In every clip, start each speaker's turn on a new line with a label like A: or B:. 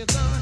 A: you done?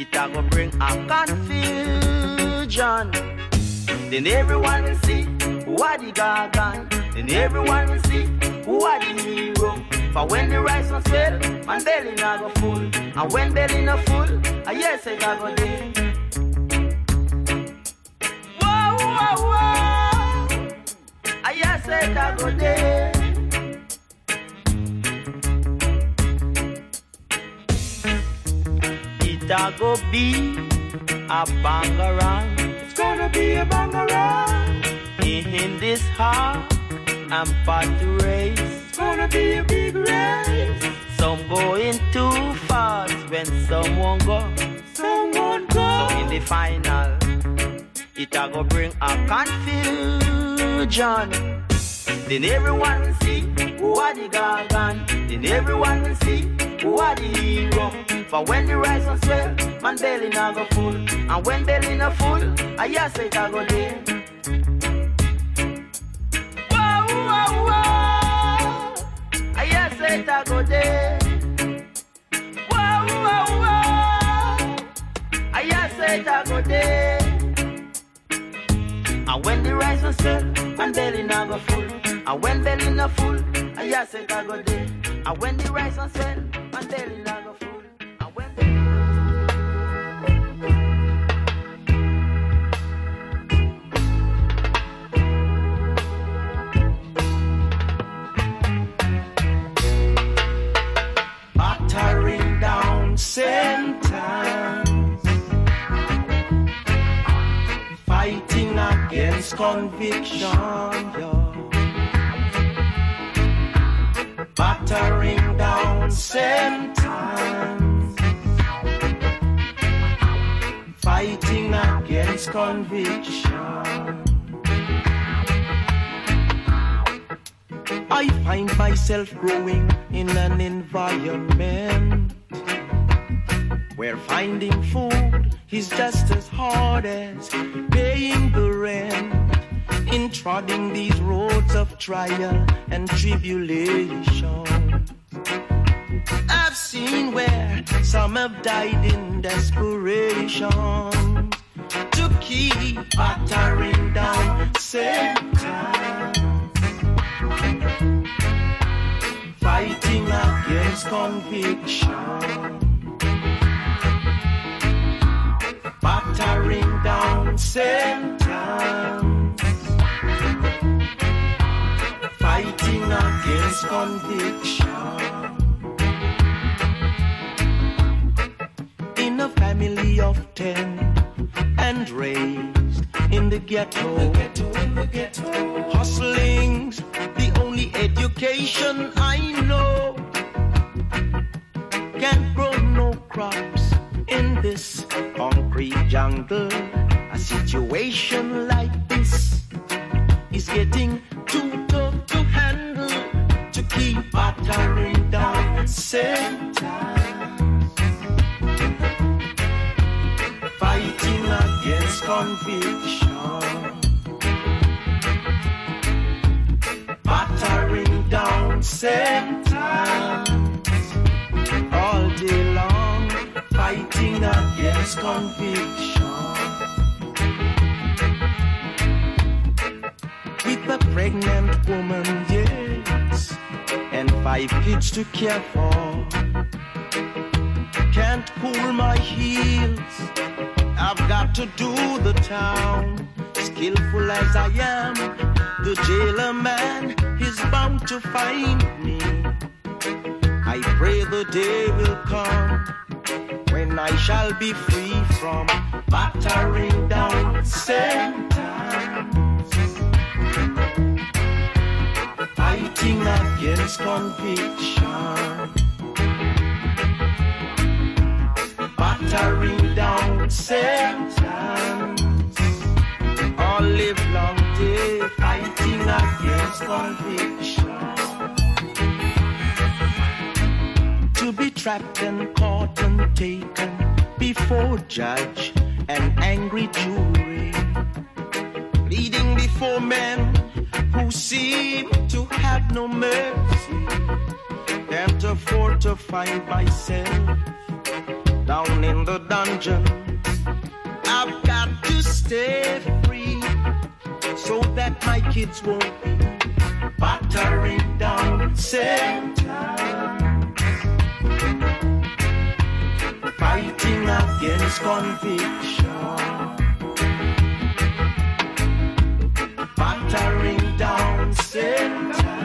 A: It a
B: go bring a confusion.
A: Then everyone will see what
B: the gargan. Then everyone will see what the hero. For
A: when the rice
B: was fail, man belly not go full. And when belly
A: not
B: full, I
A: yes
B: I go day. Whoa, whoa, whoa. I yes I go day. I go be a bangarang. It's gonna be a bangarang. In this heart,
A: I'm
B: about to race. It's gonna be a big race. Some going too fast when someone go. Someone go.
A: So in the
B: final, it I go bring
A: a
B: confusion.
A: Then
B: everyone will
A: see
B: what the guy done. Then everyone will see who are the hero. For when the rise and swell, man belly not go full.
A: And when belly not
B: full, I hear say it I go there. Wow, wow, wow. I say it I go there.
A: Wow, wow, wow. I say it I go there.
B: And when the rise and swell, man belly not
A: go full.
B: And when belly not full,
A: I hear say
B: it I go there. And when the
A: rise
B: and swell, until down fighting against conviction, yeah. battering and sentence. Fighting against conviction. I find myself growing in an environment where finding food is just as hard as paying the rent in trodding these roads of trial and tribulation seen where some have died in desperation to keep battering down Satan, fighting against conviction. battering down Satan's fighting against conviction. in a family of
A: ten
B: and raised in the ghetto. The ghetto, in the ghetto. Hustling's the only education I
C: know. Can't grow no crops in
D: this concrete jungle. A situation like conviction.
E: Battering down sentence all day long, fighting against conviction. With a pregnant woman, yes, and five kids to care for. Can't cool my heels. I've got to do the town. Skillful as I am, the jailer man is bound to find me. I pray the day will come when I shall be free from battering down sentence. Fighting against conviction. Battering down sentence. All live long day fighting against conviction. To be trapped and caught and taken before judge and angry jury. Pleading before men who seem to have no mercy. Can't afford to find myself down in the dungeon. I've got to stay free so that my kids won't be battering down sentence. Fighting against conviction. Battering down sentence.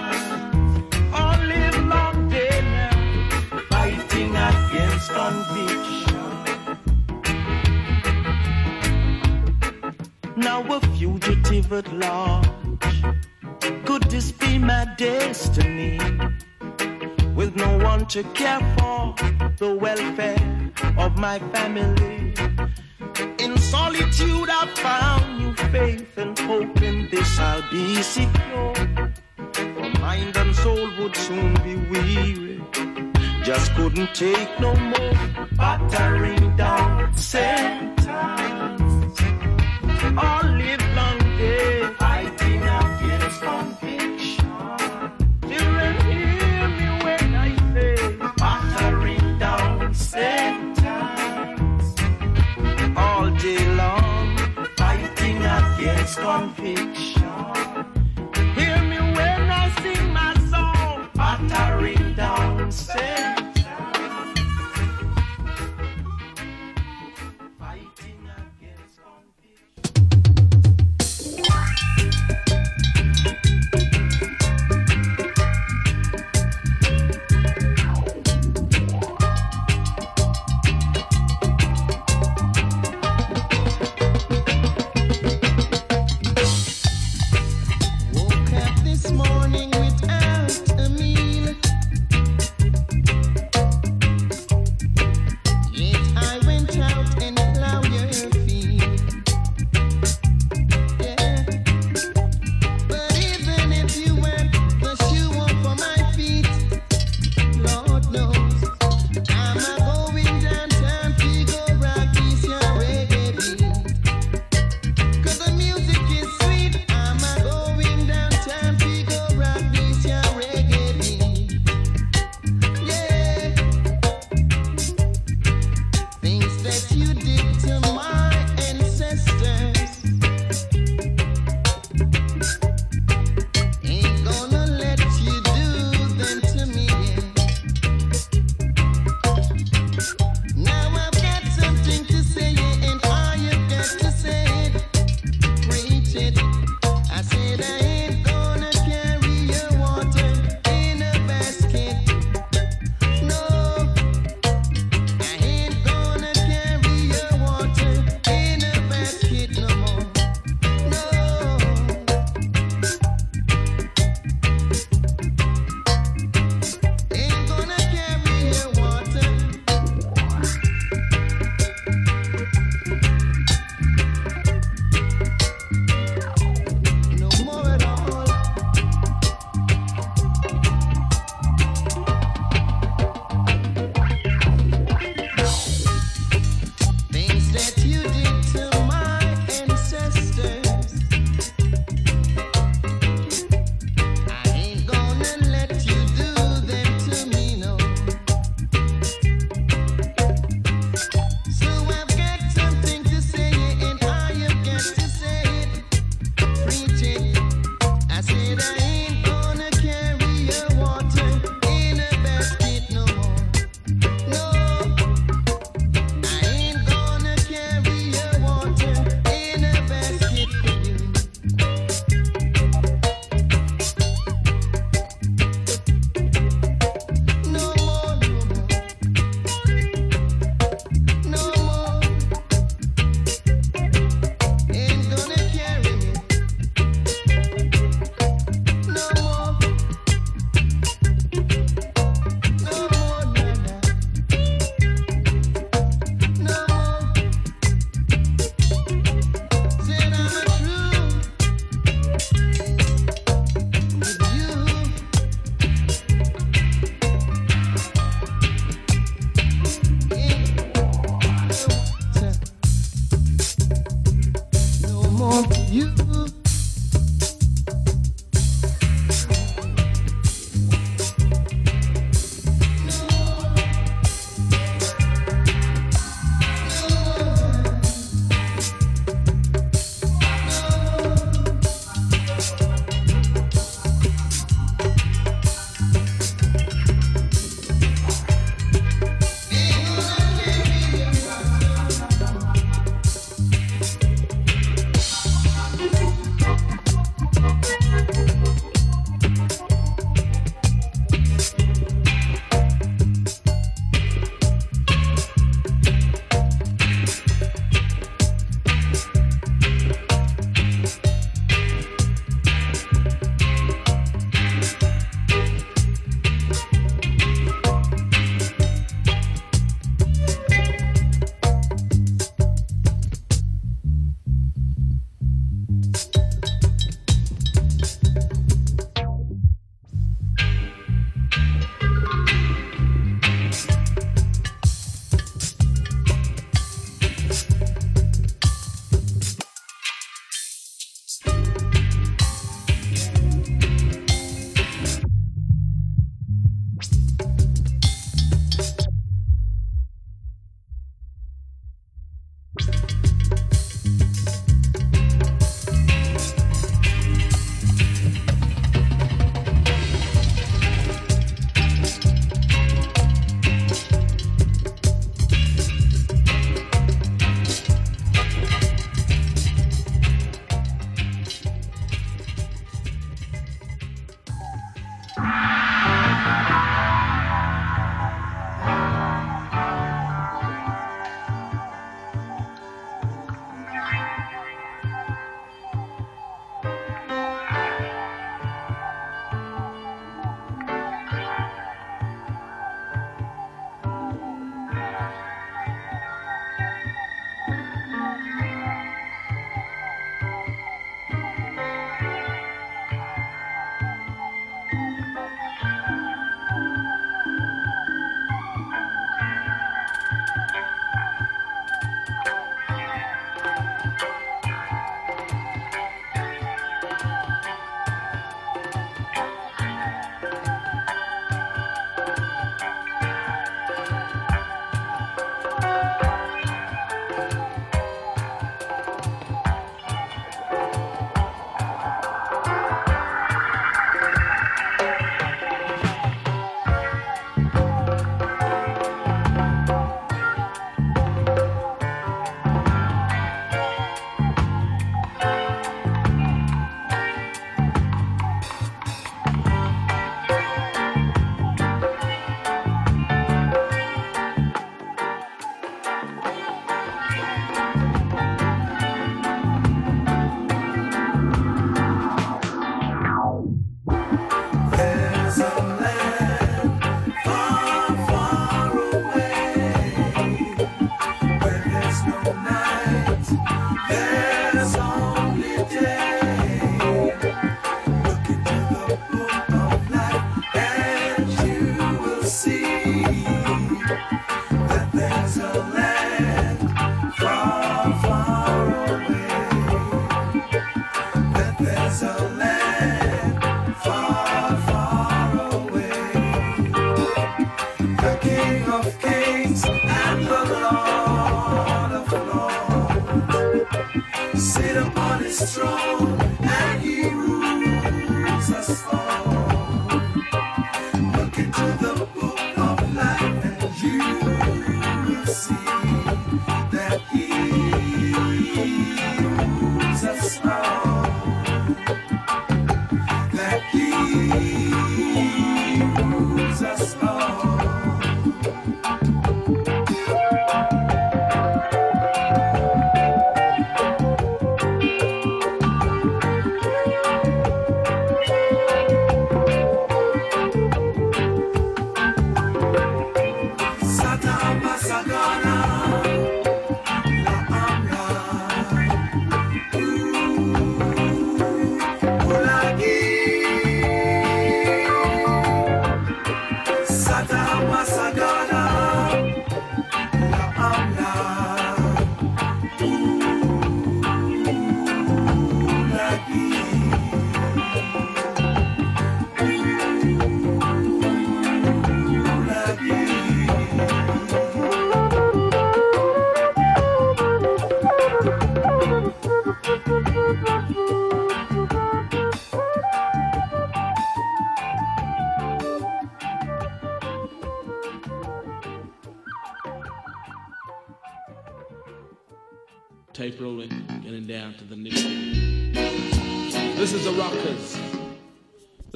E: Now a fugitive at large. Could this be my destiny? With no one to care for the welfare of my family. In solitude, I found new faith and hope in this I'll be secure. For mind and soul would soon be weary. Just couldn't take no more battering down sentence.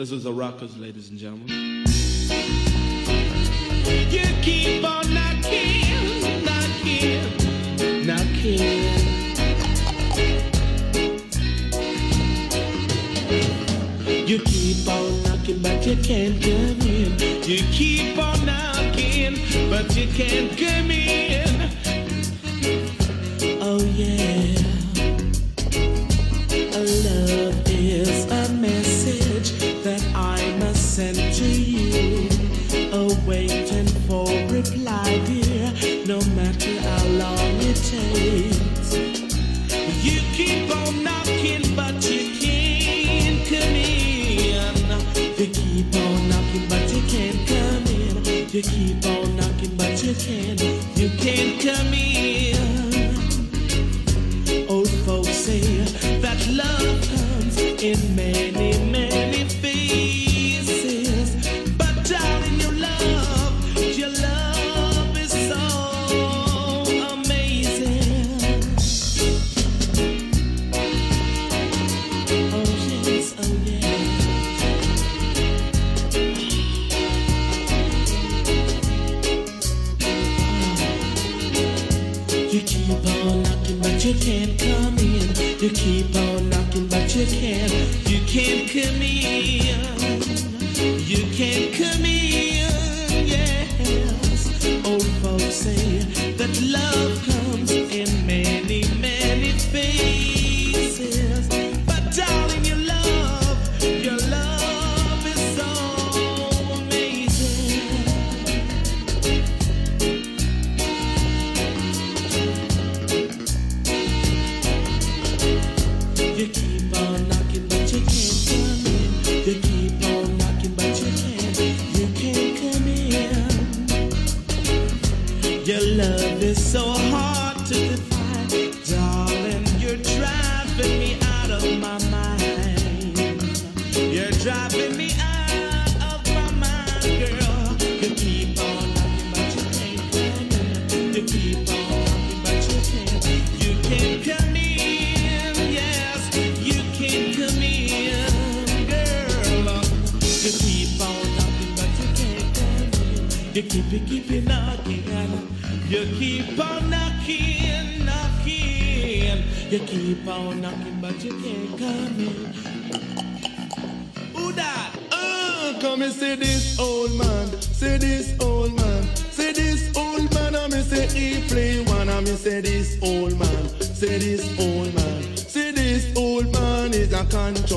F: This is the Rockers, ladies and gentlemen.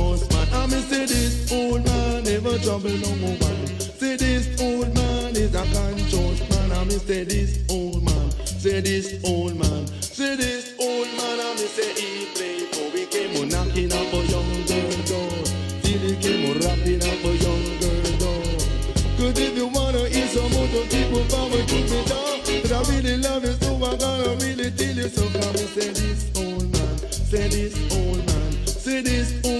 G: house man. I me say this old man never trouble no woman. Say this old man is a conscious man. I me say this old man. Say this old man. Say this old man. I me say he played for we came on knocking up a young girl door. Till he came on rapping up a young girl door. Cause if you wanna hear some other people power, keep me down. But I really love you so I gotta really tell you so. I me say this old man. Say this old man. Say this old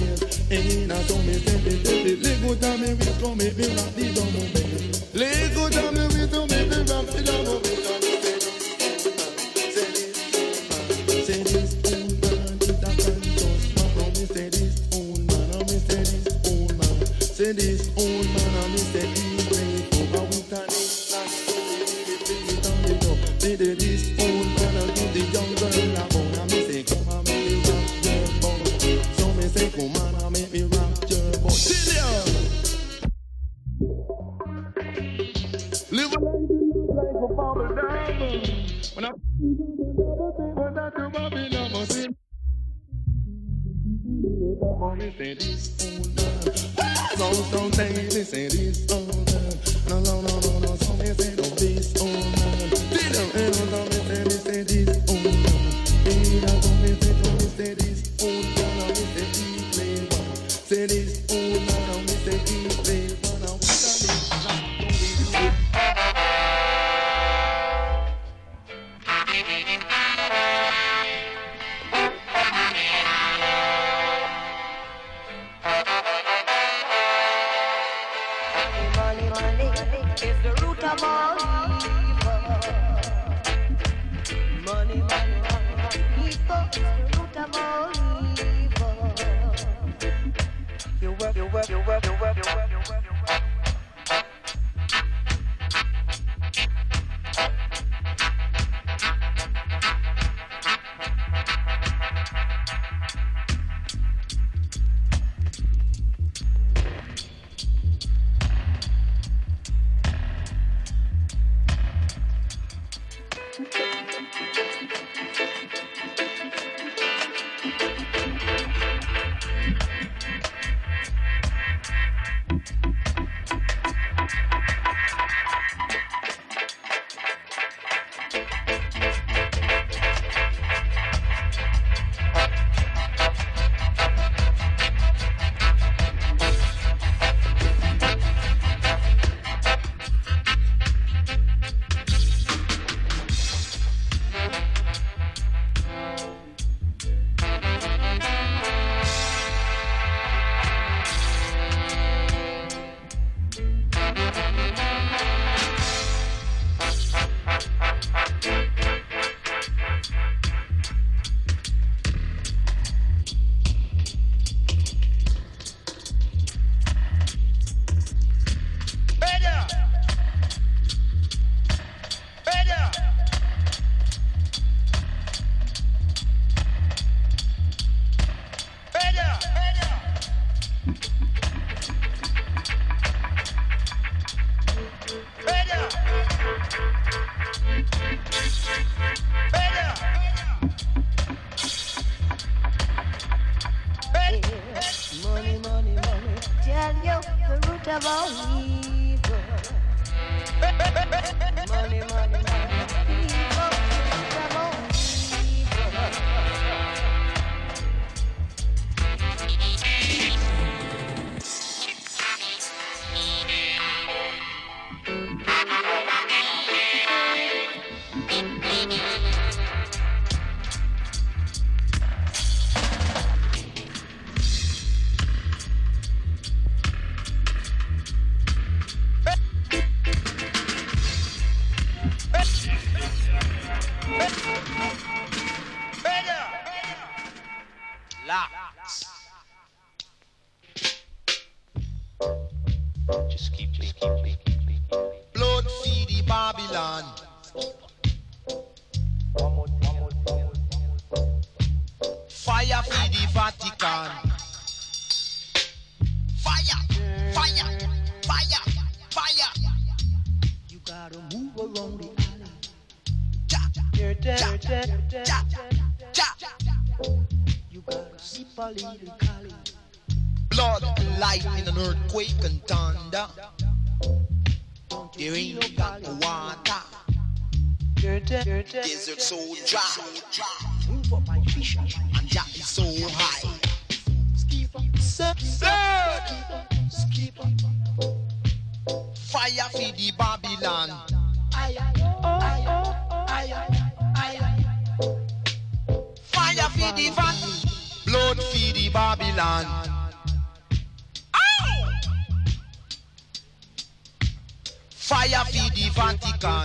G: And I told me, baby, baby, Lego dame, we come, baby, rap, the drum, baby. Lego dame, we come, baby, rap,
C: the
H: drum.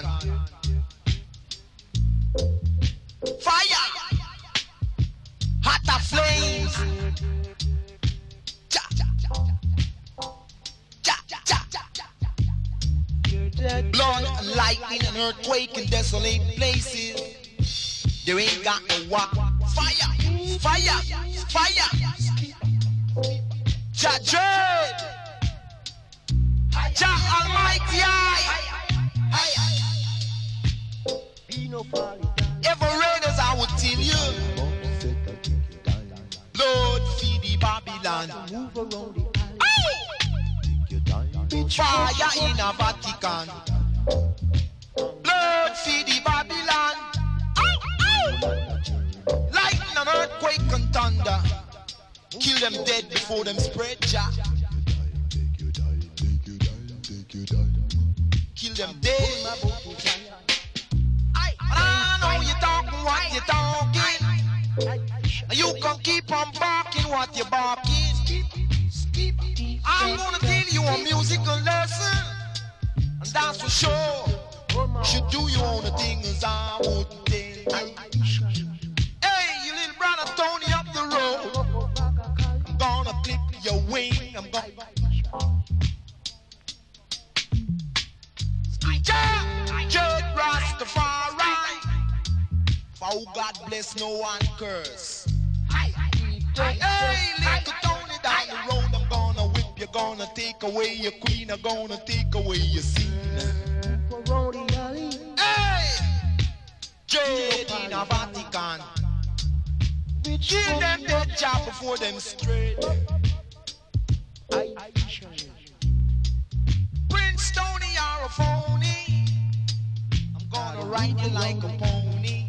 H: on. Fire! Hotter flames! Cha, Ja, ja, ja, Blown lightning and earthquake in desolate places. There ain't got no walk. Fire! Fire! Fire! Jah Jah Almighty. I,
C: I, I, Every
H: rain is I will tell you. Lord, feed the Babylon. Move around. Fire in a Vatican. Lord, feed the Babylon. Lightning, and earthquake, and thunder. Kill them dead before them spread, Jack. Kill them dead. Know you talking what you talking. You can keep on barking what you're barking. I'm gonna give you a musical lesson, and that's for sure. You should do your own thing as I would tell you. Hey, you little brother Tony up the road. I'm gonna clip your wing. I'm gonna. Oh, God bless no one curse. Hey, little Tony down the road, I'm gonna whip you, gonna take away your queen, I'm gonna take away your scene. Hey, Jade in a Vatican. Kill them dead job before them straight. Prince Tony, you're a phony. I'm gonna ride you like a pony.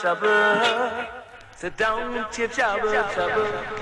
D: Trouble. So don't you trouble, trouble.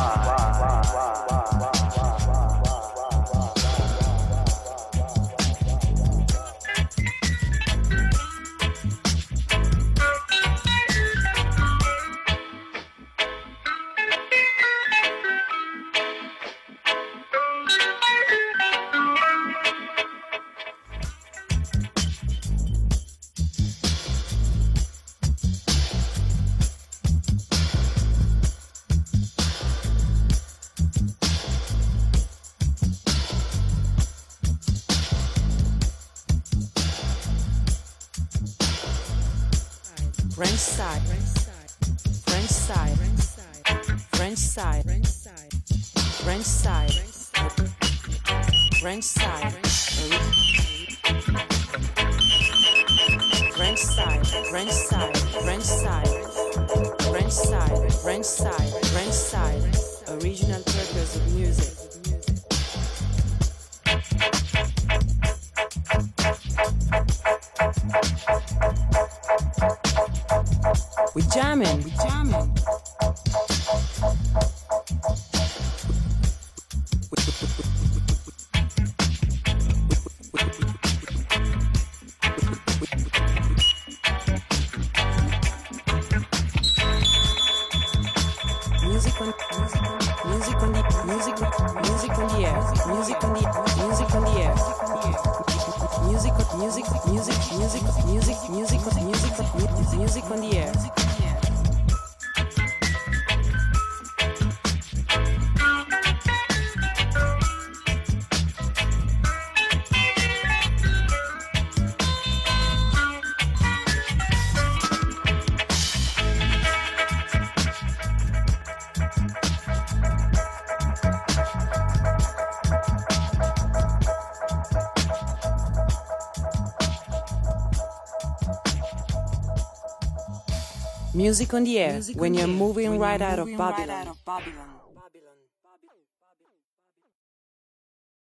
I: Music on the air, when, you're moving, right, out of Babylon.